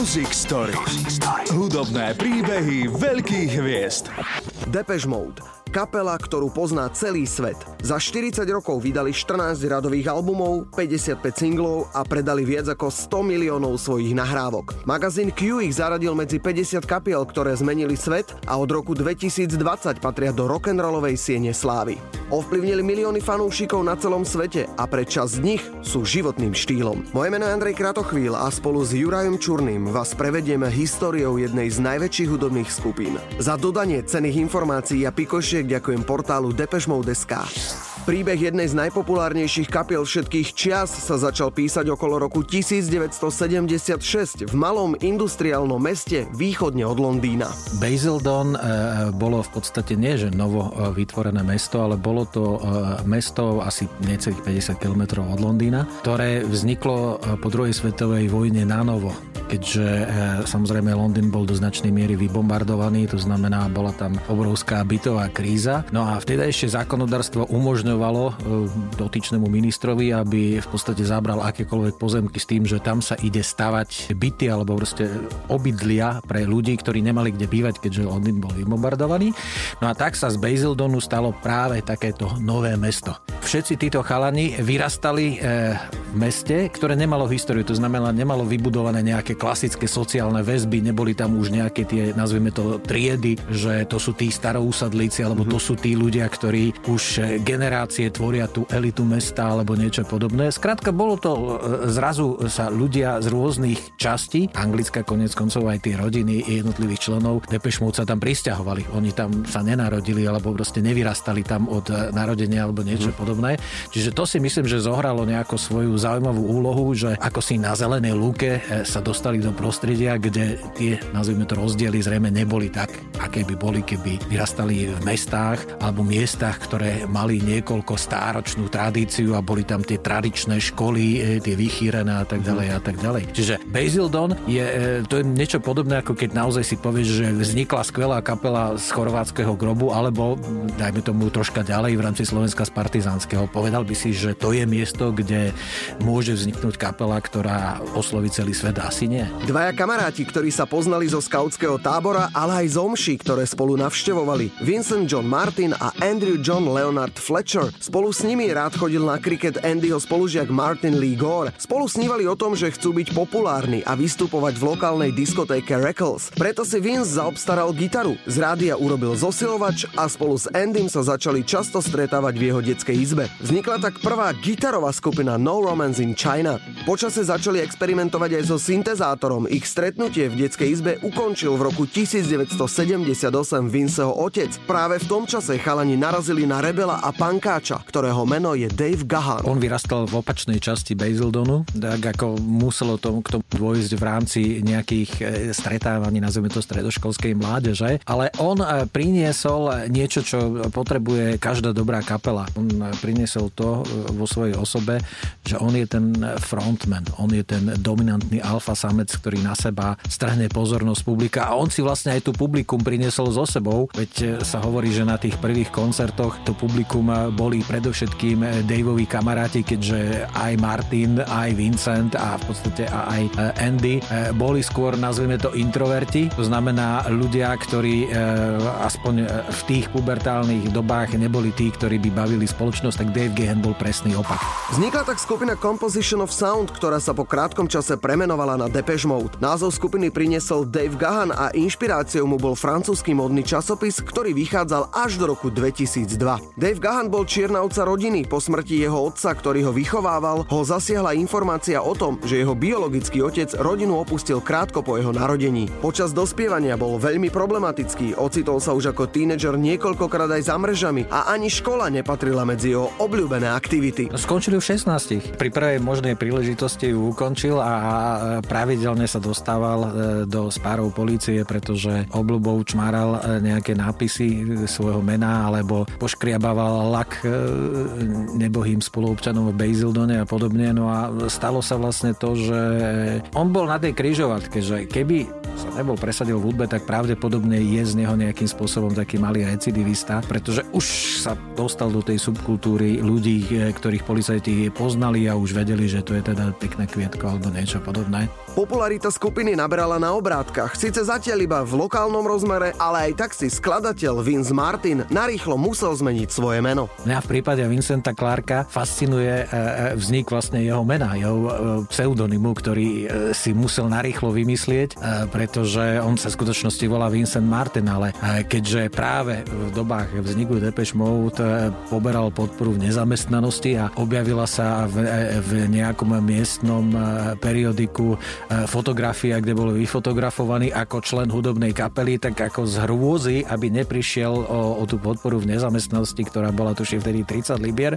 Music Story. Hudobné príbehy veľkých hviezd. Depeche Mode Kapela, ktorú pozná celý svet. Za 40 rokov vydali 14 radových albumov, 55 singlov a predali viac ako 100 miliónov svojich nahrávok. Magazín Q ich zaradil medzi 50 kapiel, ktoré zmenili svet a od roku 2020 patria do rock'n'rollovej siene slávy. Ovplyvnili milióny fanúšikov na celom svete a pre čas z nich sú životným štýlom. Moje meno je Andrej Kratochvíl a spolu s Jurajom Čurným vás prevedieme históriou jednej z najväčších hudobných skupín. Za dodanie cených informácií a pikošie Vďačiek ďakujem portálu Depešmode.sk. Príbeh jednej z najpopulárnejších kapiel všetkých čias sa začal písať okolo roku 1976 v malom industriálnom meste východne od Londýna. Basildon e, bolo v podstate nie, že novo e, vytvorené mesto, ale bolo to mesto asi necelých 50 km od Londýna, ktoré vzniklo po druhej svetovej vojne na novo keďže e, samozrejme Londýn bol do značnej miery vybombardovaný, to znamená, bola tam obrovská bytová kríza. No a vtedy ešte zákonodárstvo umožňovalo e, dotyčnému ministrovi, aby v podstate zabral akékoľvek pozemky s tým, že tam sa ide stavať byty alebo proste obydlia pre ľudí, ktorí nemali kde bývať, keďže Londýn bol vybombardovaný. No a tak sa z Basildonu stalo práve takéto nové mesto. Všetci títo chalani vyrastali e, v meste, ktoré nemalo históriu, to znamená nemalo vybudované nejaké klasické sociálne väzby, neboli tam už nejaké tie, nazvime to, triedy, že to sú tí starousadlíci, alebo to mhm. sú tí ľudia, ktorí už generácie tvoria tú elitu mesta, alebo niečo podobné. Skrátka, bolo to, e, zrazu sa ľudia z rôznych častí, Anglická konec koncov aj tie rodiny jednotlivých členov Depeche Mode sa tam pristahovali. Oni tam sa nenarodili, alebo proste nevyrastali tam od e, narodenia, alebo niečo mm. podobné. Čiže to si myslím, že zohralo nejakú svoju zaujímavú úlohu, že ako si na zelenej lúke e, sa dostali dostali do prostredia, kde tie, nazvime to, rozdiely zrejme neboli tak, aké by boli, keby vyrastali v mestách alebo miestach, ktoré mali niekoľko stáročnú tradíciu a boli tam tie tradičné školy, e, tie vychýrené a tak ďalej a tak ďalej. Čiže Basildon je, e, to je niečo podobné, ako keď naozaj si povieš, že vznikla skvelá kapela z chorvátskeho grobu, alebo dajme tomu troška ďalej v rámci Slovenska z partizánskeho. Povedal by si, že to je miesto, kde môže vzniknúť kapela, ktorá osloví celý svet? Asi nie nie. Dvaja kamaráti, ktorí sa poznali zo skautského tábora, ale aj z omší, ktoré spolu navštevovali. Vincent John Martin a Andrew John Leonard Fletcher. Spolu s nimi rád chodil na kriket Andyho spolužiak Martin Lee Gore. Spolu snívali o tom, že chcú byť populárni a vystupovať v lokálnej diskotéke Reckles. Preto si Vince zaobstaral gitaru, z rádia urobil zosilovač a spolu s Andym sa začali často stretávať v jeho detskej izbe. Vznikla tak prvá gitarová skupina No Romance in China. Počase začali experimentovať aj so syntezátorom organizátorom ich stretnutie v detskej izbe ukončil v roku 1978 Vinceho otec. Práve v tom čase chalani narazili na rebela a pankáča, ktorého meno je Dave Gahan. On vyrastal v opačnej časti Basildonu, tak ako muselo tomu k tomu dôjsť v rámci nejakých e, stretávaní, nazveme to stredoškolskej mládeže, ale on e, priniesol niečo, čo potrebuje každá dobrá kapela. On e, priniesol to vo svojej osobe, že on je ten frontman, on je ten dominantný alfa samec ktorý na seba strhne pozornosť publika a on si vlastne aj tú publikum priniesol so sebou, veď e, sa hovorí, že na tých prvých koncertoch to publikum e, boli predovšetkým e, Daveovi kamaráti, keďže aj Martin, aj Vincent a v podstate aj Andy boli skôr, nazvime to, introverti, to znamená ľudia, ktorí aspoň v tých pubertálnych dobách neboli tí, ktorí by bavili spoločnosť, tak Dave Gahan bol presný opak. Vznikla tak skupina Composition of Sound, ktorá sa po krátkom čase premenovala na Depeche Depeche Mode. Názov skupiny priniesol Dave Gahan a inšpiráciou mu bol francúzsky modný časopis, ktorý vychádzal až do roku 2002. Dave Gahan bol čiernaovca rodiny. Po smrti jeho otca, ktorý ho vychovával, ho zasiahla informácia o tom, že jeho biologický otec rodinu opustil krátko po jeho narodení. Počas dospievania bol veľmi problematický, ocitol sa už ako tínedžer niekoľkokrát aj za mrežami a ani škola nepatrila medzi jeho obľúbené aktivity. Skončili v 16. Pri prvej možnej príležitosti ju ukončil a práve pravidelne sa dostával e, do spárov policie, pretože obľubou čmáral e, nejaké nápisy svojho mena alebo poškriabával lak e, nebohým spoluobčanom v Basildone a podobne. No a stalo sa vlastne to, že on bol na tej kryžovatke, že keby sa nebol presadil v hudbe, tak pravdepodobne je z neho nejakým spôsobom taký malý recidivista, pretože už sa dostal do tej subkultúry ľudí, e, ktorých policajti poznali a už vedeli, že to je teda pekné kvietko alebo niečo podobné. Popularita skupiny naberala na obrátkach, síce zatiaľ iba v lokálnom rozmere, ale aj tak si skladateľ Vince Martin narýchlo musel zmeniť svoje meno. Mňa v prípade Vincenta Clarka fascinuje e, vznik vlastne jeho mena, jeho pseudonymu, ktorý si musel narýchlo vymyslieť, pretože on sa v skutočnosti volá Vincent Martin, ale keďže práve v dobách vzniku Depeche Mode poberal podporu v nezamestnanosti a objavila sa v, v nejakom miestnom periodiku fotografia, kde bol vyfotografovaný ako člen hudobnej kapely, tak ako z hrôzy, aby neprišiel o, o tú podporu v nezamestnanosti, ktorá bola tuším vtedy 30 libier,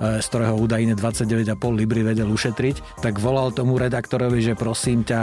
z ktorého údajne 29,5 libry vedel ušetriť, tak volal tomu redaktorovi, že prosím ťa,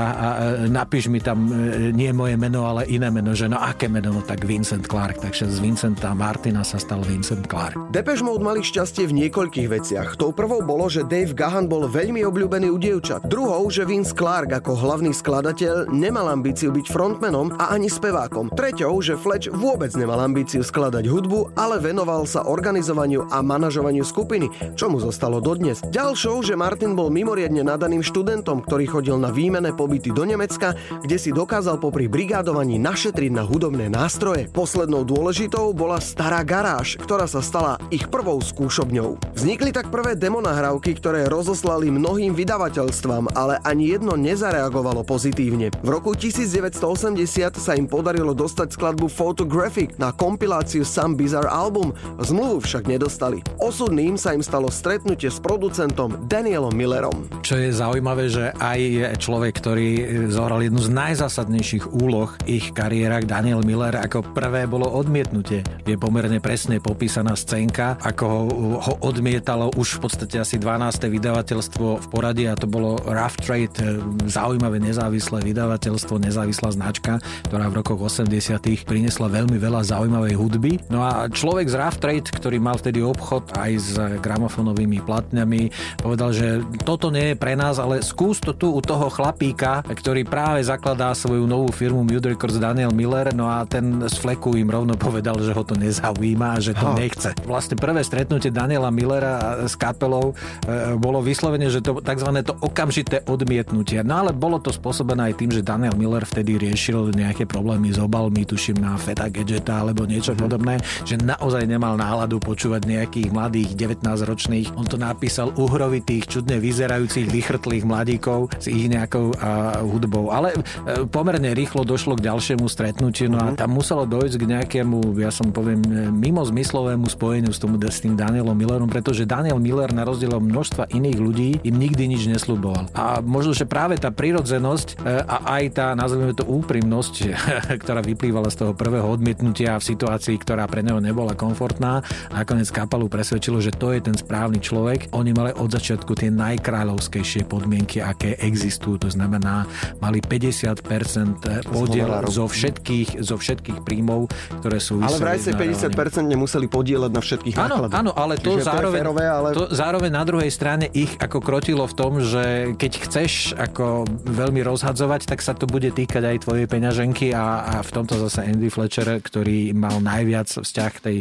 napíš mi tam e, nie moje meno, ale iné meno, že no aké meno, no tak Vincent Clark, takže z Vincenta Martina sa stal Vincent Clark. Depeche Mode mali šťastie v niekoľkých veciach. Tou prvou bolo, že Dave Gahan bol veľmi obľúbený u dievčat. Druhou, že Vince Clark ako hlavný skladateľ nemal ambíciu byť frontmanom a ani spevákom. Treťou, že Fletch vôbec nemal ambíciu skladať hudbu, ale venoval sa organizovaniu a manažovaniu skupiny, čo mu zostalo dodnes. Ďalšou, že Martin bol mimoriadne nadaným študentom, ktorý chodil na výmené pobyty do Nemecka, kde si dokázal popri brigádovaní našetriť na hudobné nástroje. Poslednou dôležitou bola stará garáž, ktorá sa stala ich prvou skúšobňou. Vznikli tak prvé demonahrávky, ktoré rozoslali mnohým vydavateľstvám, ale ani jedno nezareagovalo pozitívne. V roku 1980 sa im podarilo dostať skladbu Photographic na kompiláciu Some Bizarre Album, zmluvu však nedostali. Osudným sa im stalo stretnutie s producentom Danielom Millerom. Čo je zaujímavé, že aj človek, ktorý zohral jednu z najzásadnejších úloh ich kariérach Daniel Miller ako prvé bolo odmietnutie. Je pomerne presne popísaná scénka, ako ho, ho odmietalo už v podstate asi 12. vydavateľstvo v poradí a to bolo Rough Trade, e, zaujímavé nezávislé vydavateľstvo, nezávislá značka, ktorá v rokoch 80. priniesla veľmi veľa zaujímavej hudby. No a človek z Rough Trade, ktorý mal vtedy obchod aj s gramofonovými platňami, povedal, že toto nie je pre nás, ale skús to tu u toho chlapíka, ktorý práve zakladá svoju novú firmu Mute Records Daniel Miller, no a ten z fleku im rovno povedal, že ho to nezaujíma a že to ha. nechce. Vlastne prvé stretnutie Daniela Millera s kapelou e, bolo vyslovene, že to tzv. to okamžité odmietnutie. No ale bolo to spôsobené aj tým, že Daniel Miller vtedy riešil nejaké problémy s obalmi, tuším na Feta Gadgeta alebo niečo hmm. podobné, že naozaj nemal náladu počúvať nejakých mladých 19-ročných. On to napísal uhrovitých, čudne vyzerajúcich, vychrtlých mladíkov s ich nejakou uh, hudbou. Ale e, pomerne rýchlo došlo k ďalšiemu stretnutiu, no a mhm. tam muselo dojsť k nejakému, ja som poviem, e, mimo zmyslovému spojeniu s, tomu, s tým Danielom Millerom, pretože Daniel Miller na rozdiel od množstva iných ľudí im nikdy nič nesľuboval. A možno, že práve tá prirodzenosť e, a aj tá, nazveme to úprimnosť, ktorá vyplývala z toho prvého odmietnutia v situácii, ktorá pre neho nebola komfortná, a nakoniec kapalu presvedčilo, že to je ten správny človek. Oni mali od začiatku tie najkráľovskejšie podmienky, aké existujú. To znamená, mali 50% podiel zo všetkých, zo všetkých príjmov, ktoré sú Ale vraj si 50% nemuseli podielať na všetkých áno, nákladoch. Áno, ale to zároveň, to, férové, ale... to zároveň na druhej strane ich ako krotilo v tom, že keď chceš ako veľmi rozhadzovať, tak sa to bude týkať aj tvojej peňaženky a, a v tomto zase Andy Fletcher, ktorý mal najviac vzťah k tej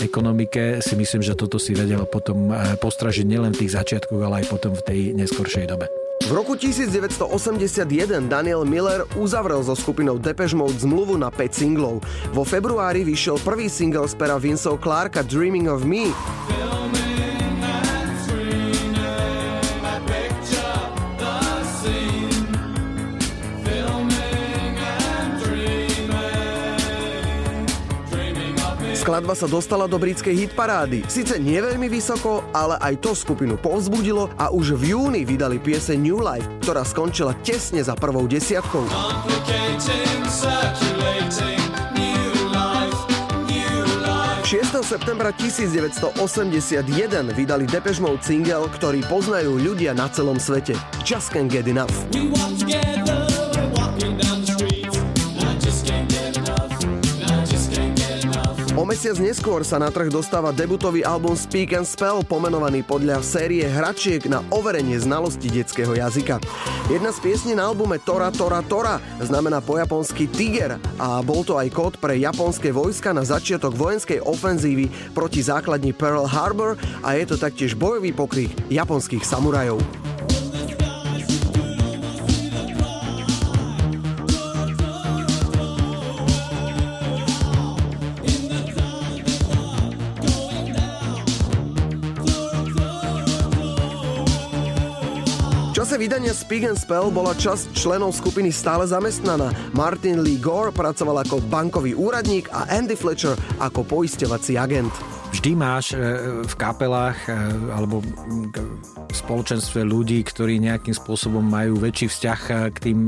ekonomike, si myslím, že toto si vedel potom eh, postražiť nielen v tých začiatkoch, ale aj potom v tej neskoršej dobe. V roku 1981 Daniel Miller uzavrel so skupinou Depeche Mode zmluvu na 5 singlov. Vo februári vyšiel prvý single z pera Vinceho Clarka Dreaming of Me. Skladba sa dostala do britskej hitparády. Sice nie veľmi vysoko, ale aj to skupinu povzbudilo a už v júni vydali piese New Life, ktorá skončila tesne za prvou desiatkou. 6. septembra 1981 vydali Depeche Mode single, ktorý poznajú ľudia na celom svete. Just Can't Get Enough. Mesiac neskôr sa na trh dostáva debutový album Speak and Spell, pomenovaný podľa série hračiek na overenie znalosti detského jazyka. Jedna z piesní na albume Tora Tora Tora znamená po japonsky Tiger a bol to aj kód pre japonské vojska na začiatok vojenskej ofenzívy proti základni Pearl Harbor a je to taktiež bojový pokryk japonských samurajov. Čase vydania Speak and Spell bola časť členov skupiny stále zamestnaná. Martin Lee Gore pracoval ako bankový úradník a Andy Fletcher ako poisťovací agent. Vždy máš e, v kapelách e, alebo v spoločenstve ľudí, ktorí nejakým spôsobom majú väčší vzťah e, k tým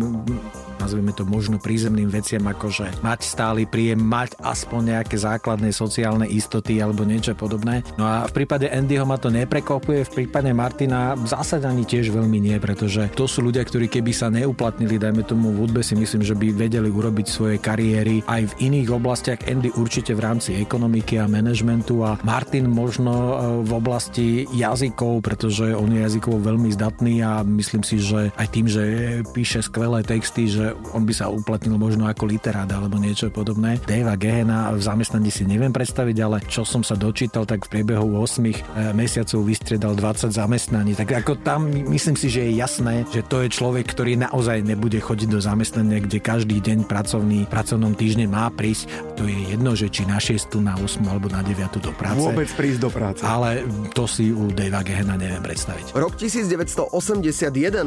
nazvime to možno prízemným veciam, ako že mať stály príjem, mať aspoň nejaké základné sociálne istoty alebo niečo podobné. No a v prípade Andyho ma to neprekopuje, v prípade Martina zásad ani tiež veľmi nie, pretože to sú ľudia, ktorí keby sa neuplatnili, dajme tomu v hudbe si myslím, že by vedeli urobiť svoje kariéry aj v iných oblastiach. Andy určite v rámci ekonomiky a manažmentu a Martin možno e, v oblasti jazykov, pretože on je jazykovo veľmi zdatný a myslím si, že aj tým, že píše skvelé texty, že on by sa uplatnil možno ako literát alebo niečo podobné. Davea Gehena v zamestnaní si neviem predstaviť, ale čo som sa dočítal, tak v priebehu 8 eh, mesiacov vystriedal 20 zamestnaní. Tak ako tam myslím si, že je jasné, že to je človek, ktorý naozaj nebude chodiť do zamestnania, kde každý deň pracovný, pracovnom týždne má prísť. To je jedno, že či na 6, na 8 alebo na 9 do práce. Vôbec prísť do práce. Ale to si u Davea Gehena neviem predstaviť. Rok 1981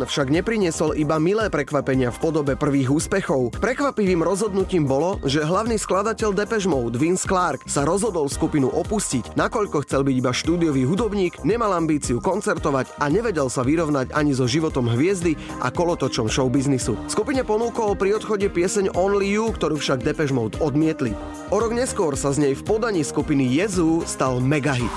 však nepriniesol iba milé prekvapenia v podobe prvých prvých úspechov. Prekvapivým rozhodnutím bolo, že hlavný skladateľ Depeche Mode Vince Clark sa rozhodol skupinu opustiť, nakoľko chcel byť iba štúdiový hudobník, nemal ambíciu koncertovať a nevedel sa vyrovnať ani so životom hviezdy a kolotočom showbiznisu. Skupine ponúkol pri odchode pieseň Only You, ktorú však Depeche Mode odmietli. O rok neskôr sa z nej v podaní skupiny Jezu stal megahit.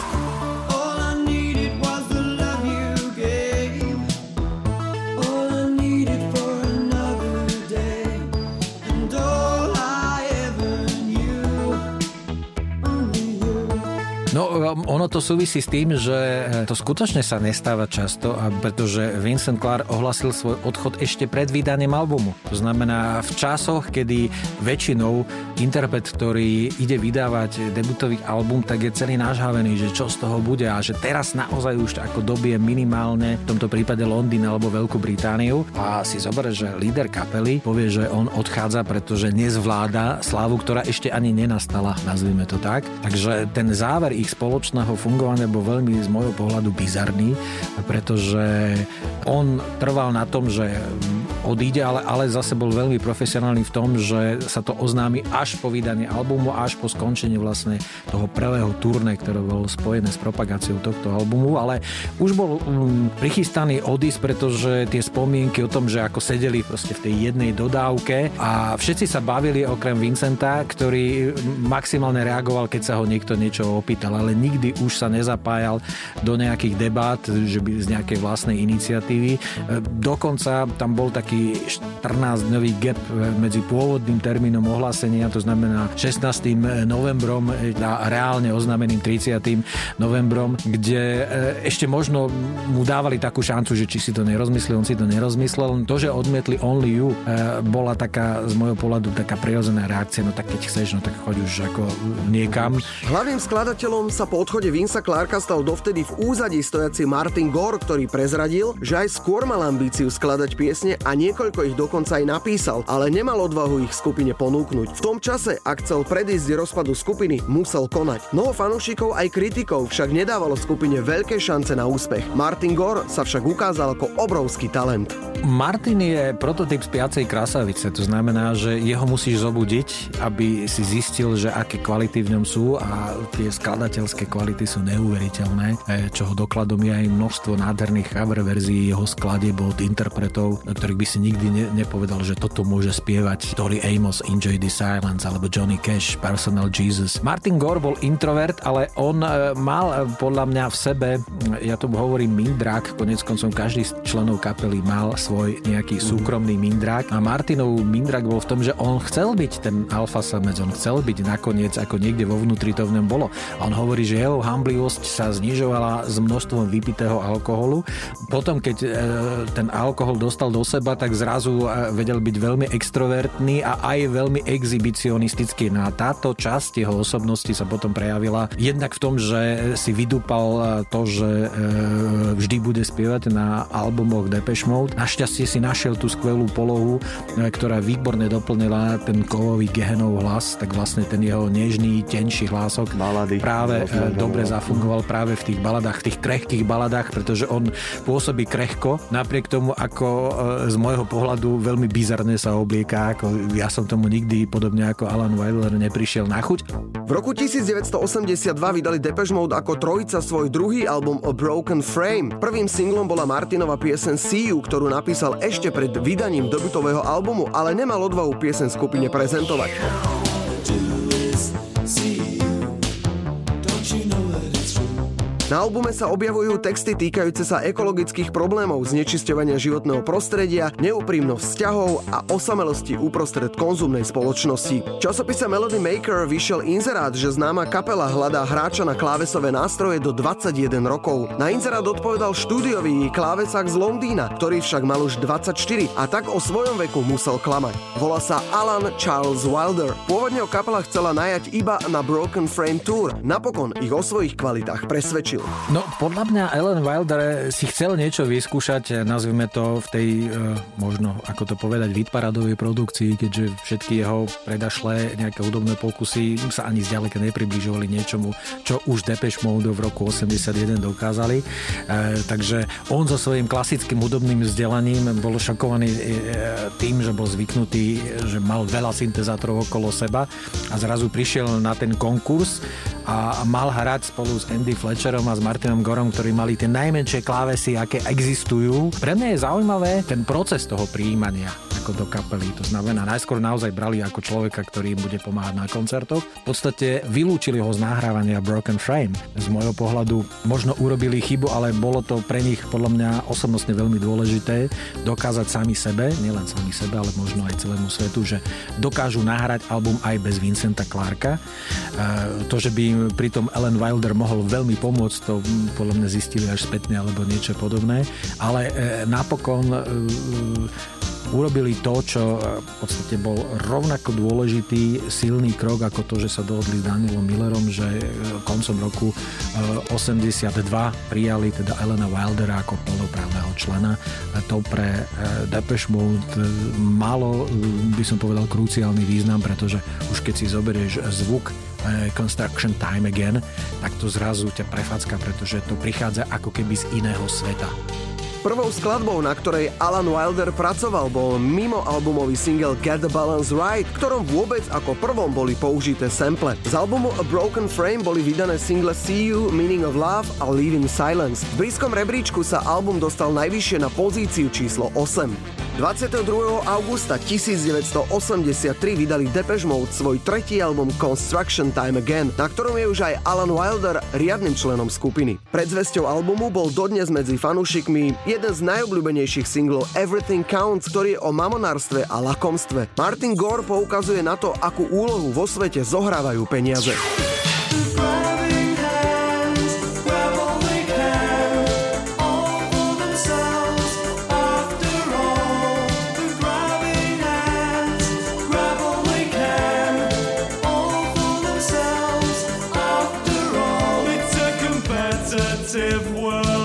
To súvisí s tým, že eh, to skutočne sa nestáva často, a pretože Vincent Clark ohlasil svoj odchod ešte pred vydaním albumu. To znamená v časoch, kedy väčšinou interpret, ktorý ide vydávať debutový album, tak je celý nážhavený, že čo z toho bude a že teraz naozaj už ako dobie minimálne v tomto prípade Londýn alebo Veľkú Britániu a si zober, že líder kapely povie, že on odchádza, pretože nezvláda slávu, ktorá ešte ani nenastala, nazvime to tak. Takže ten záver ich spoločného jeho fungovanie bol veľmi z môjho pohľadu bizarný, pretože on trval na tom, že odíde, ale, ale zase bol veľmi profesionálny v tom, že sa to oznámi až po vydaní albumu, až po skončení vlastne toho prvého turné, ktoré bolo spojené s propagáciou tohto albumu, ale už bol um, prichystaný odísť, pretože tie spomienky o tom, že ako sedeli proste v tej jednej dodávke a všetci sa bavili okrem Vincenta, ktorý maximálne reagoval, keď sa ho niekto niečo opýtal, ale nikdy už sa nezapájal do nejakých debát, že by z nejakej vlastnej iniciatívy. E, dokonca tam bol taký 14-dňový gap e, medzi pôvodným termínom ohlásenia, to znamená 16. novembrom a reálne oznámeným 30. novembrom, kde e, ešte možno mu dávali takú šancu, že či si to nerozmyslel, on si to nerozmyslel. To, že odmietli Only You, bola taká z môjho pohľadu taká prirodzená reakcia, no tak keď chceš, no tak choď už ako niekam. Hlavným skladateľom sa po odchode Vinsa Clarka stal dovtedy v úzadí stojaci Martin Gore, ktorý prezradil, že aj skôr mal ambíciu skladať piesne a niekoľko ich dokonca aj napísal, ale nemal odvahu ich skupine ponúknuť. V tom čase, ak chcel predísť rozpadu skupiny, musel konať. Mnoho fanúšikov aj kritikov však nedávalo skupine veľké šance na úspech. Martin Gore sa však ukázal ako obrovský talent. Martin je prototyp spiacej krasavice, to znamená, že jeho musíš zobudiť, aby si zistil, že aké kvality v ňom sú a tie skladateľské kvality sú neuveriteľné, čoho dokladom je aj množstvo nádherných cover verzií jeho skladieb od interpretov, ktorých by si nikdy ne, nepovedal, že toto môže spievať Tori Amos, Enjoy the Silence alebo Johnny Cash, Personal Jesus. Martin Gore bol introvert, ale on e, mal e, podľa mňa v sebe, ja to hovorím mindrák, konec koncom každý z členov kapely mal svoj nejaký mhm. súkromný mindrák a Martinov mindrák bol v tom, že on chcel byť ten alfa samec, on chcel byť nakoniec ako niekde vo vnútri to v ňom bolo. A on hovorí, že jeho hamblivosť sa znižovala s množstvom vypitého alkoholu. Potom, keď e, ten alkohol dostal do seba, tak zrazu e, vedel byť veľmi extrovertný a aj veľmi exhibicionistický. No a táto časť jeho osobnosti sa potom prejavila jednak v tom, že si vydúpal e, to, že vždy bude spievať na albumoch Depeche Mode. Našťastie si našiel tú skvelú polohu, ktorá výborne doplnila ten kovový gehenov hlas, tak vlastne ten jeho nežný, tenší hlások Balady. práve dobre zafungoval práve v tých baladách, v tých krehkých baladách, pretože on pôsobí krehko, napriek tomu, ako z môjho pohľadu veľmi bizarne sa oblieká, ako ja som tomu nikdy, podobne ako Alan Wilder, neprišiel na chuť. V roku 1982 vydali Depeche Mode ako trojica svoj druhý album A Broken Frame. Prvým singlom bola Martinova piesen See You, ktorú napísal ešte pred vydaním debutového albumu, ale nemal odvahu piesen skupine prezentovať. Na albume sa objavujú texty týkajúce sa ekologických problémov, znečisťovania životného prostredia, neúprimnosť vzťahov a osamelosti uprostred konzumnej spoločnosti. časopise Melody Maker vyšiel inzerát, že známa kapela hľadá hráča na klávesové nástroje do 21 rokov. Na inzerát odpovedal štúdiový klávesák z Londýna, ktorý však mal už 24 a tak o svojom veku musel klamať. Volá sa Alan Charles Wilder. Pôvodne ho kapela chcela najať iba na Broken Frame Tour. Napokon ich o svojich kvalitách presvedčil skončil? No, podľa mňa Ellen Wilder si chcel niečo vyskúšať, nazvime to v tej, e, možno, ako to povedať, vytparadovej produkcii, keďže všetky jeho predašlé nejaké hudobné pokusy sa ani zďaleka nepribližovali niečomu, čo už Depeche Mode v roku 81 dokázali. E, takže on so svojím klasickým hudobným vzdelaním bol šokovaný e, tým, že bol zvyknutý, že mal veľa syntezátorov okolo seba a zrazu prišiel na ten konkurs a mal hrať spolu s Andy Fletcherom a s Martinom Gorom, ktorí mali tie najmenšie klávesy, aké existujú. Pre mňa je zaujímavé ten proces toho príjmania ako do kapely. To znamená, najskôr naozaj brali ako človeka, ktorý im bude pomáhať na koncertoch. V podstate vylúčili ho z nahrávania Broken Frame. Z môjho pohľadu možno urobili chybu, ale bolo to pre nich podľa mňa osobnostne veľmi dôležité dokázať sami sebe, nielen sami sebe, ale možno aj celému svetu, že dokážu nahrať album aj bez Vincenta Clarka. E, to, že by im pritom Ellen Wilder mohol veľmi pomôcť to podľa mňa zistili až spätne alebo niečo podobné, ale e, napokon e, urobili to, čo e, v podstate bol rovnako dôležitý silný krok ako to, že sa dohodli s Danielom Millerom, že koncom roku 82 prijali teda Elena Wildera ako plnoprávneho člena. To pre Depeche Mode malo, by som povedal, kruciálny význam, pretože už keď si zoberieš zvuk Construction Time Again, tak to zrazu ťa prefacka, pretože to prichádza ako keby z iného sveta. Prvou skladbou, na ktorej Alan Wilder pracoval, bol mimo albumový single Get the Balance Right, ktorom vôbec ako prvom boli použité sample. Z albumu A Broken Frame boli vydané single See You, Meaning of Love a Leaving Silence. V blízkom rebríčku sa album dostal najvyššie na pozíciu číslo 8. 22. augusta 1983 vydali Depeche Mode svoj tretí album Construction Time Again, na ktorom je už aj Alan Wilder riadnym členom skupiny. Predzvesťou albumu bol dodnes medzi fanúšikmi jeden z najobľúbenejších singlov Everything Counts, ktorý je o mamonárstve a lakomstve. Martin Gore poukazuje na to, akú úlohu vo svete zohrávajú peniaze. positive world.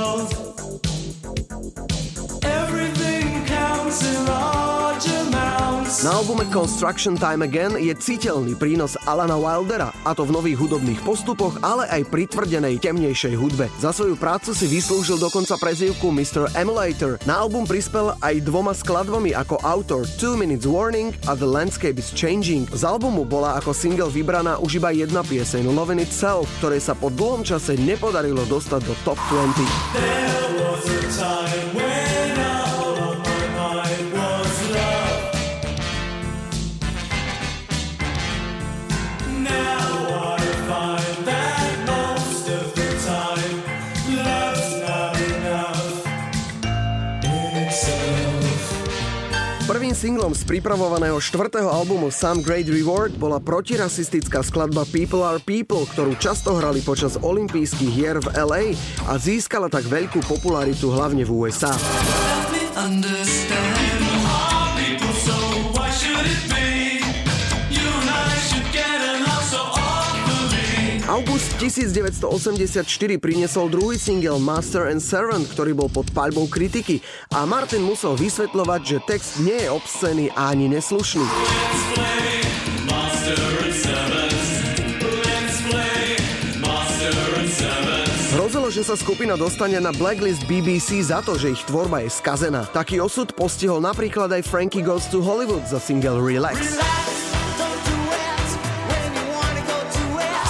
Na albume Construction Time Again je citeľný prínos Alana Wildera, a to v nových hudobných postupoch, ale aj pri tvrdenej temnejšej hudbe. Za svoju prácu si vyslúžil dokonca prezývku Mr. Emulator. Na album prispel aj dvoma skladbami ako autor Two Minutes Warning a The Landscape is Changing. Z albumu bola ako single vybraná už iba jedna pieseň Loving Itself, ktorej sa po dlhom čase nepodarilo dostať do top 20. There was a time when singlom z pripravovaného štvrtého albumu Some Great Reward bola protirasistická skladba People Are People, ktorú často hrali počas olympijských hier v LA a získala tak veľkú popularitu hlavne v USA. August 1984 priniesol druhý single Master and Servant, ktorý bol pod paľbou kritiky a Martin musel vysvetľovať, že text nie je obscený a ani neslušný. Hrozilo, že sa skupina dostane na blacklist BBC za to, že ich tvorba je skazená. Taký osud postihol napríklad aj Frankie Goes to Hollywood za single Relax. Relax.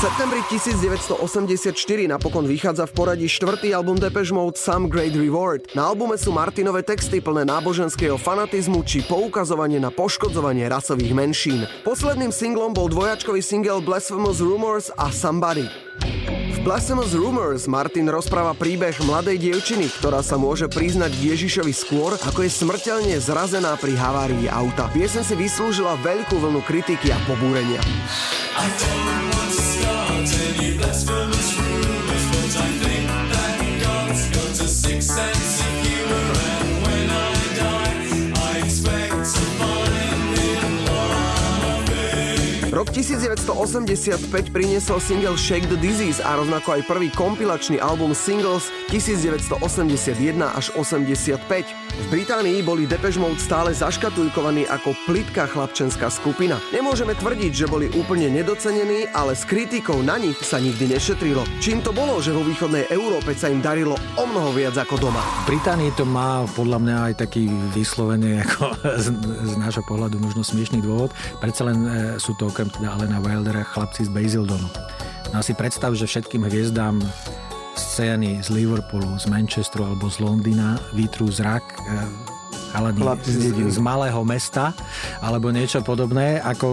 Septembri 1984 napokon vychádza v poradí štvrtý album Depeche Mode Some Great Reward. Na albume sú Martinové texty plné náboženského fanatizmu či poukazovanie na poškodzovanie rasových menšín. Posledným singlom bol dvojačkový single Blasphemous Rumors a Somebody. V Blasphemous Rumors Martin rozpráva príbeh mladej dievčiny, ktorá sa môže priznať Ježišovi skôr, ako je smrteľne zrazená pri havárii auta. Piesen si vyslúžila veľkú vlnu kritiky a pobúrenia. I don't be blasphemous rumors, but I think that God's got a sixth sense. Rok 1985 priniesol single Shake the Disease a rovnako aj prvý kompilačný album Singles 1981 až 85. V Británii boli Depeche Mode stále zaškatulkovaní ako plitka chlapčenská skupina. Nemôžeme tvrdiť, že boli úplne nedocenení, ale s kritikou na nich sa nikdy nešetrilo. Čím to bolo, že vo východnej Európe sa im darilo o mnoho viac ako doma? V Británii to má podľa mňa aj taký vyslovený ako z, z nášho pohľadu možno smiešný dôvod. Predsa len e, sú to okrem teda Alena Wildera chlapci z Basildonu. No si predstav, že všetkým hviezdám scény z Liverpoolu, z Manchesteru alebo z Londýna vytrú zrak e, chalani z, z malého mesta alebo niečo podobné, ako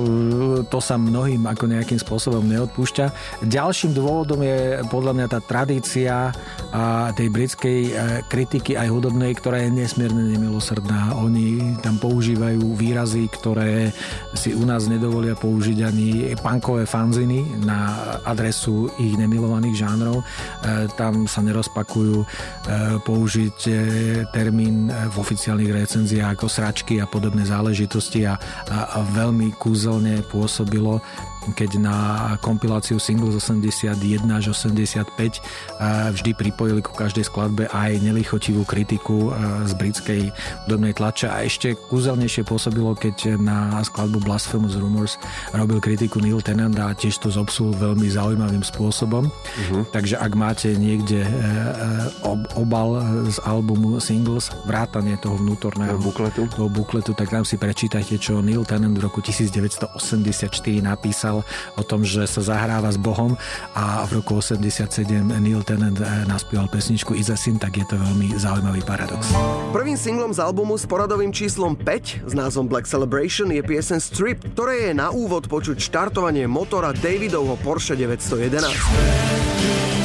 to sa mnohým ako nejakým spôsobom neodpúšťa. Ďalším dôvodom je podľa mňa tá tradícia a tej britskej e, kritiky aj hudobnej, ktorá je nesmierne nemilosrdná. Oni tam používajú výrazy, ktoré si u nás nedovolia použiť ani punkové fanziny na adresu ich nemilovaných žánrov. E, tam sa nerozpakujú e, použiť termín v oficiálnych recenziách ako sračky a podobné záležitosti a, a, a veľmi kúzelne pôsobilo keď na kompiláciu single z 81 až 85 vždy pripojili ku každej skladbe aj nelichotivú kritiku z britskej hudobnej tlače a ešte kúzelnejšie pôsobilo, keď na skladbu Blasphemous Rumors robil kritiku Neil Tennant a tiež to zobsul veľmi zaujímavým spôsobom. Uh-huh. Takže ak máte niekde e, e, obal z albumu Singles, vrátanie toho vnútorného bukletu. toho bukletu, tak tam si prečítajte, čo Neil Tennant v roku 1984 napísal písal o tom, že sa zahráva s Bohom a v roku 87 Neil Tennant eh, naspieval pesničku Is a Sin, tak je to veľmi zaujímavý paradox. Prvým singlom z albumu s poradovým číslom 5 s názvom Black Celebration je piesen Strip, ktoré je na úvod počuť štartovanie motora Davidovho Porsche 911.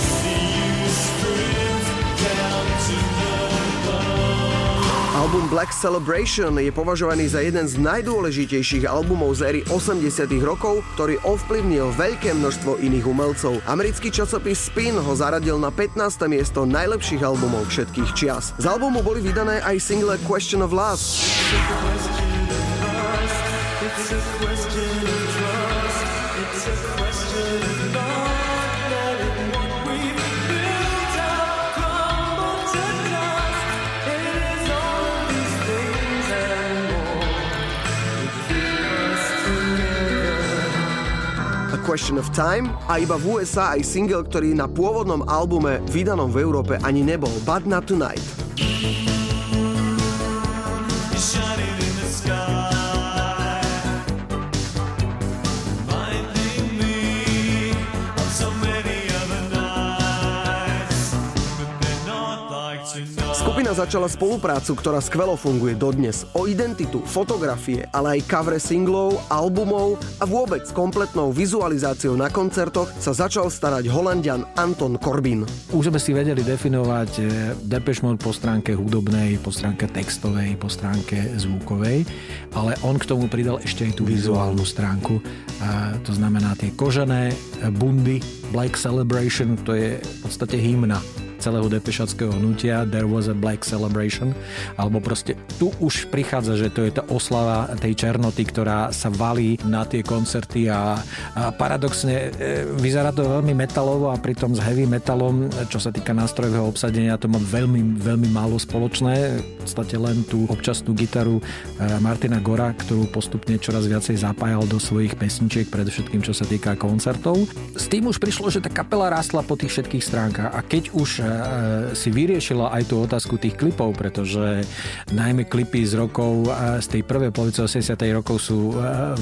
Album Black Celebration je považovaný za jeden z najdôležitejších albumov z éry 80 rokov, ktorý ovplyvnil veľké množstvo iných umelcov. Americký časopis Spin ho zaradil na 15. miesto najlepších albumov všetkých čias. Z albumu boli vydané aj single Question of Love. Question of Time a iba v USA aj single, ktorý na pôvodnom albume vydanom v Európe ani nebol, But Not Tonight. Začala spoluprácu, ktorá skvelo funguje dodnes. O identitu, fotografie, ale aj kavre singlov, albumov a vôbec kompletnou vizualizáciou na koncertoch sa začal starať holandian Anton Corbin. Už sme si vedeli definovať eh, Depeche Mode po stránke hudobnej, po stránke textovej, po stránke zvukovej, ale on k tomu pridal ešte aj tú vizuálnu stránku. A to znamená tie kožené bundy, Black Celebration, to je v podstate hymna celého depešackého hnutia There was a Black Celebration alebo proste tu už prichádza, že to je tá oslava tej černoty, ktorá sa valí na tie koncerty a, a paradoxne e, vyzerá to veľmi metalovo a pritom s heavy metalom, čo sa týka nástrojového obsadenia, to má veľmi, veľmi málo spoločné. V podstate len tú občasnú gitaru e, Martina Gora, ktorú postupne čoraz viacej zapájal do svojich pesničiek, predovšetkým čo sa týka koncertov. S tým už prišlo, že tá kapela rástla po tých všetkých stránkach a keď už e, si vyriešila aj tú otázku tých klipov, pretože najmä klipy z rokov, z tej prvej polovice 80. rokov sú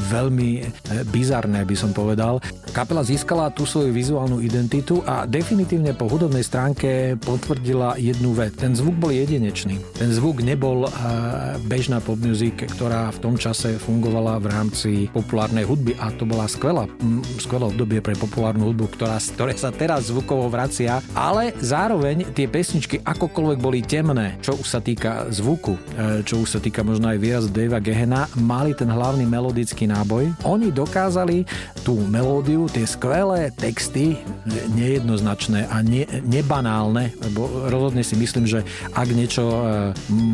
veľmi e, bizarné, by som povedal. Kapela získala tú svoju vizuálnu identitu a definitívne po hudobnej stránke potvrdila jednu vec. Ten zvuk bol jedinečný. Ten zvuk nebol bežná pop music, ktorá v tom čase fungovala v rámci populárnej hudby a to bola skvelá, skvelé obdobie pre populárnu hudbu, ktorá, ktoré sa teraz zvukovo vracia, ale zároveň zároveň tie pesničky akokoľvek boli temné, čo už sa týka zvuku, e, čo už sa týka možno aj výraz Davea Gehena, mali ten hlavný melodický náboj. Oni dokázali tú melódiu, tie skvelé texty, nejednoznačné a ne, nebanálne, lebo rozhodne si myslím, že ak niečo e,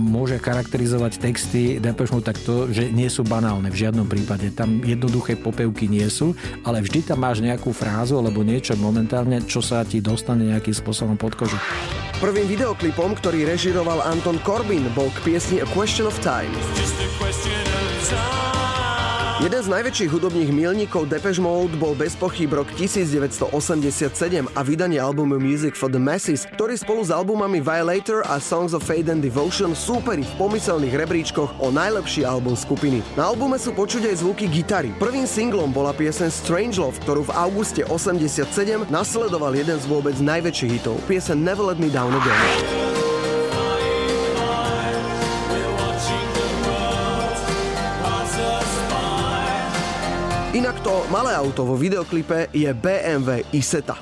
môže charakterizovať texty Depeche Mode, tak to, že nie sú banálne v žiadnom prípade. Tam jednoduché popevky nie sú, ale vždy tam máš nejakú frázu alebo niečo momentálne, čo sa ti dostane nejakým spôsobom pod kožu. Prvým videoklipom, ktorý režiroval Anton Corbin, bol k piesni A Question of Time. Jeden z najväčších hudobných milníkov Depeche Mode bol bez pochyb rok 1987 a vydanie albumu Music for the Masses, ktorý spolu s albumami Violator a Songs of Fade and Devotion súperi v pomyselných rebríčkoch o najlepší album skupiny. Na albume sú počuť aj zvuky gitary. Prvým singlom bola piesen Strange Love, ktorú v auguste 87 nasledoval jeden z vôbec najväčších hitov, piesen Never Let Me Down Again. Inak to malé auto vo videoklipe je BMW Isetta.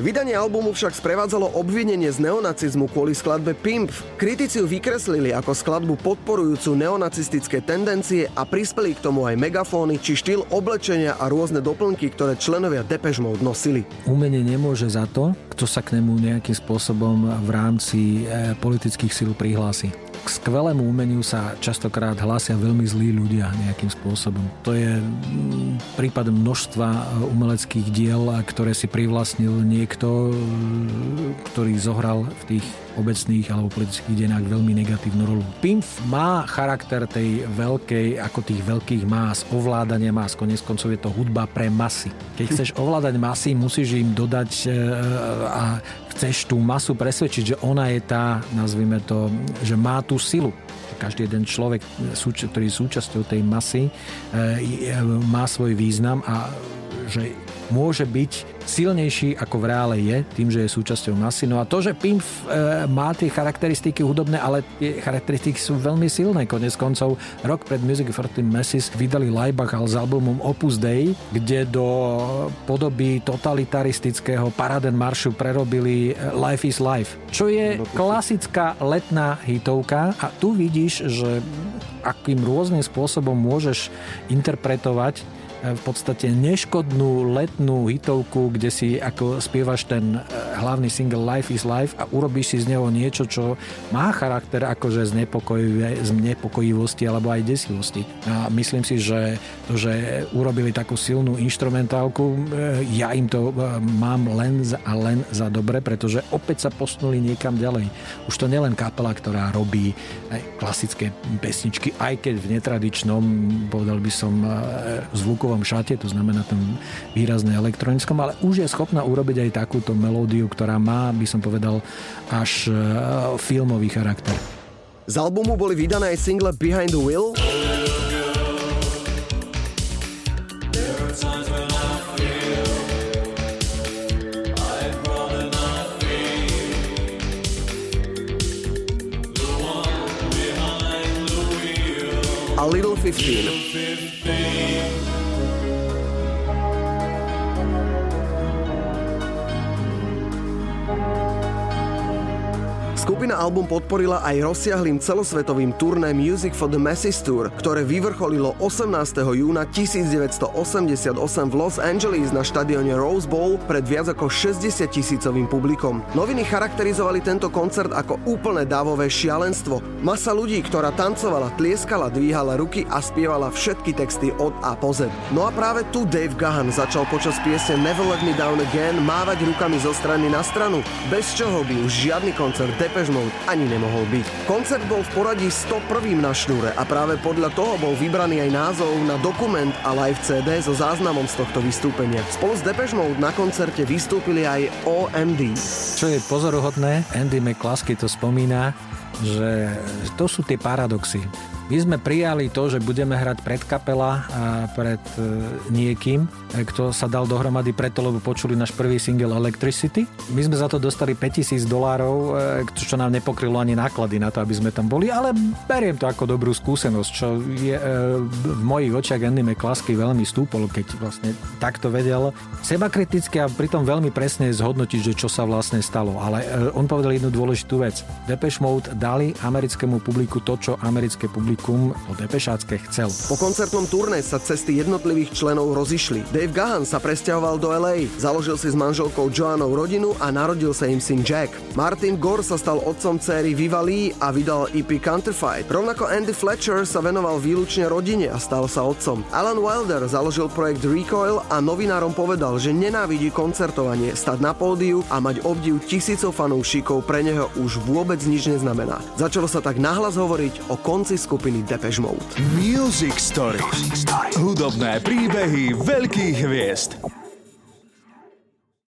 Vydanie albumu však sprevádzalo obvinenie z neonacizmu kvôli skladbe Pimp. Kritici ju vykreslili ako skladbu podporujúcu neonacistické tendencie a prispeli k tomu aj megafóny či štýl oblečenia a rôzne doplnky, ktoré členovia Depeche Mode nosili. Umenie nemôže za to, kto sa k nemu nejakým spôsobom v rámci e, politických síl prihlási skvelému umeniu sa častokrát hlásia veľmi zlí ľudia nejakým spôsobom. To je mm, prípad množstva e, umeleckých diel, ktoré si privlastnil niekto, e, ktorý zohral v tých obecných alebo politických denách veľmi negatívnu rolu. Pimp má charakter tej veľkej, ako tých veľkých más, ovládania más, konec koncov je to hudba pre masy. Keď chceš ovládať masy, musíš im dodať e, a chceš tú masu presvedčiť, že ona je tá, nazvime to, že má tú silu každý jeden človek, ktorý je súčasťou tej masy, e, má svoj význam a že môže byť silnejší ako v reále je, tým, že je súčasťou masy. No a to, že Pimp e, má tie charakteristiky hudobné, ale tie charakteristiky sú veľmi silné. Konec koncov, rok pred Music for the Masses vydali Leibachal s albumom Opus Dei, kde do podoby totalitaristického paraden maršu prerobili e, Life is Life, čo je klasická letná hitovka a tu vidíš, že akým rôznym spôsobom môžeš interpretovať v podstate neškodnú letnú hitovku, kde si ako spievaš ten e, hlavný single Life is Life a urobíš si z neho niečo, čo má charakter akože z, z nepokojivosti alebo aj desivosti. A myslím si, že to, že urobili takú silnú instrumentálku, e, ja im to mám len a len za dobre, pretože opäť sa posunuli niekam ďalej. Už to nielen kapela, ktorá robí klasické pesničky, aj keď v netradičnom, povedal by som, zvuku punkovom šate, to znamená tom výrazne elektronickom, ale už je schopná urobiť aj takúto melódiu, ktorá má, by som povedal, až e, filmový charakter. Z albumu boli vydané aj single Behind the Wheel, a Little 15. Skupina album podporila aj rozsiahlým celosvetovým turné Music for the Masses Tour, ktoré vyvrcholilo 18. júna 1988 v Los Angeles na štadióne Rose Bowl pred viac ako 60 tisícovým publikom. Noviny charakterizovali tento koncert ako úplné dávové šialenstvo. Masa ľudí, ktorá tancovala, tlieskala, dvíhala ruky a spievala všetky texty od A po Z. No a práve tu Dave Gahan začal počas piesne Never Let Me Down Again mávať rukami zo strany na stranu, bez čoho by už žiadny koncert Depeche Mode ani nemohol byť. Koncert bol v poradí 101. na šnúre a práve podľa toho bol vybraný aj názov na dokument a live CD so záznamom z tohto vystúpenia. Spolu s Depeche Mode na koncerte vystúpili aj OMD. Čo je pozoruhodné, Andy McCluskey to spomína, že to sú tie paradoxy. My sme prijali to, že budeme hrať pred kapela a pred e, niekým, e, kto sa dal dohromady preto, lebo počuli náš prvý single Electricity. My sme za to dostali 5000 dolárov, e, čo nám nepokrylo ani náklady na to, aby sme tam boli, ale beriem to ako dobrú skúsenosť, čo je v mojich očiach Andy McCluskey veľmi stúpol, keď vlastne takto vedel seba kriticky a pritom veľmi presne zhodnotiť, že čo sa vlastne stalo. Ale on povedal jednu dôležitú vec. Depeche Mode dali americkému publiku to, čo americké publikum publikum o Depešácké chcel. Po koncertnom turné sa cesty jednotlivých členov rozišli. Dave Gahan sa presťahoval do LA, založil si s manželkou Joanou rodinu a narodil sa im syn Jack. Martin Gore sa stal otcom céry Viva Lee a vydal EP Counterfight. Rovnako Andy Fletcher sa venoval výlučne rodine a stal sa otcom. Alan Wilder založil projekt Recoil a novinárom povedal, že nenávidí koncertovanie, stať na pódiu a mať obdiv tisícov fanúšikov pre neho už vôbec nič neznamená. Začalo sa tak nahlas hovoriť o konci skupiny skupiny Depeche Mode. Music Story. Hudobné príbehy veľkých hviezd.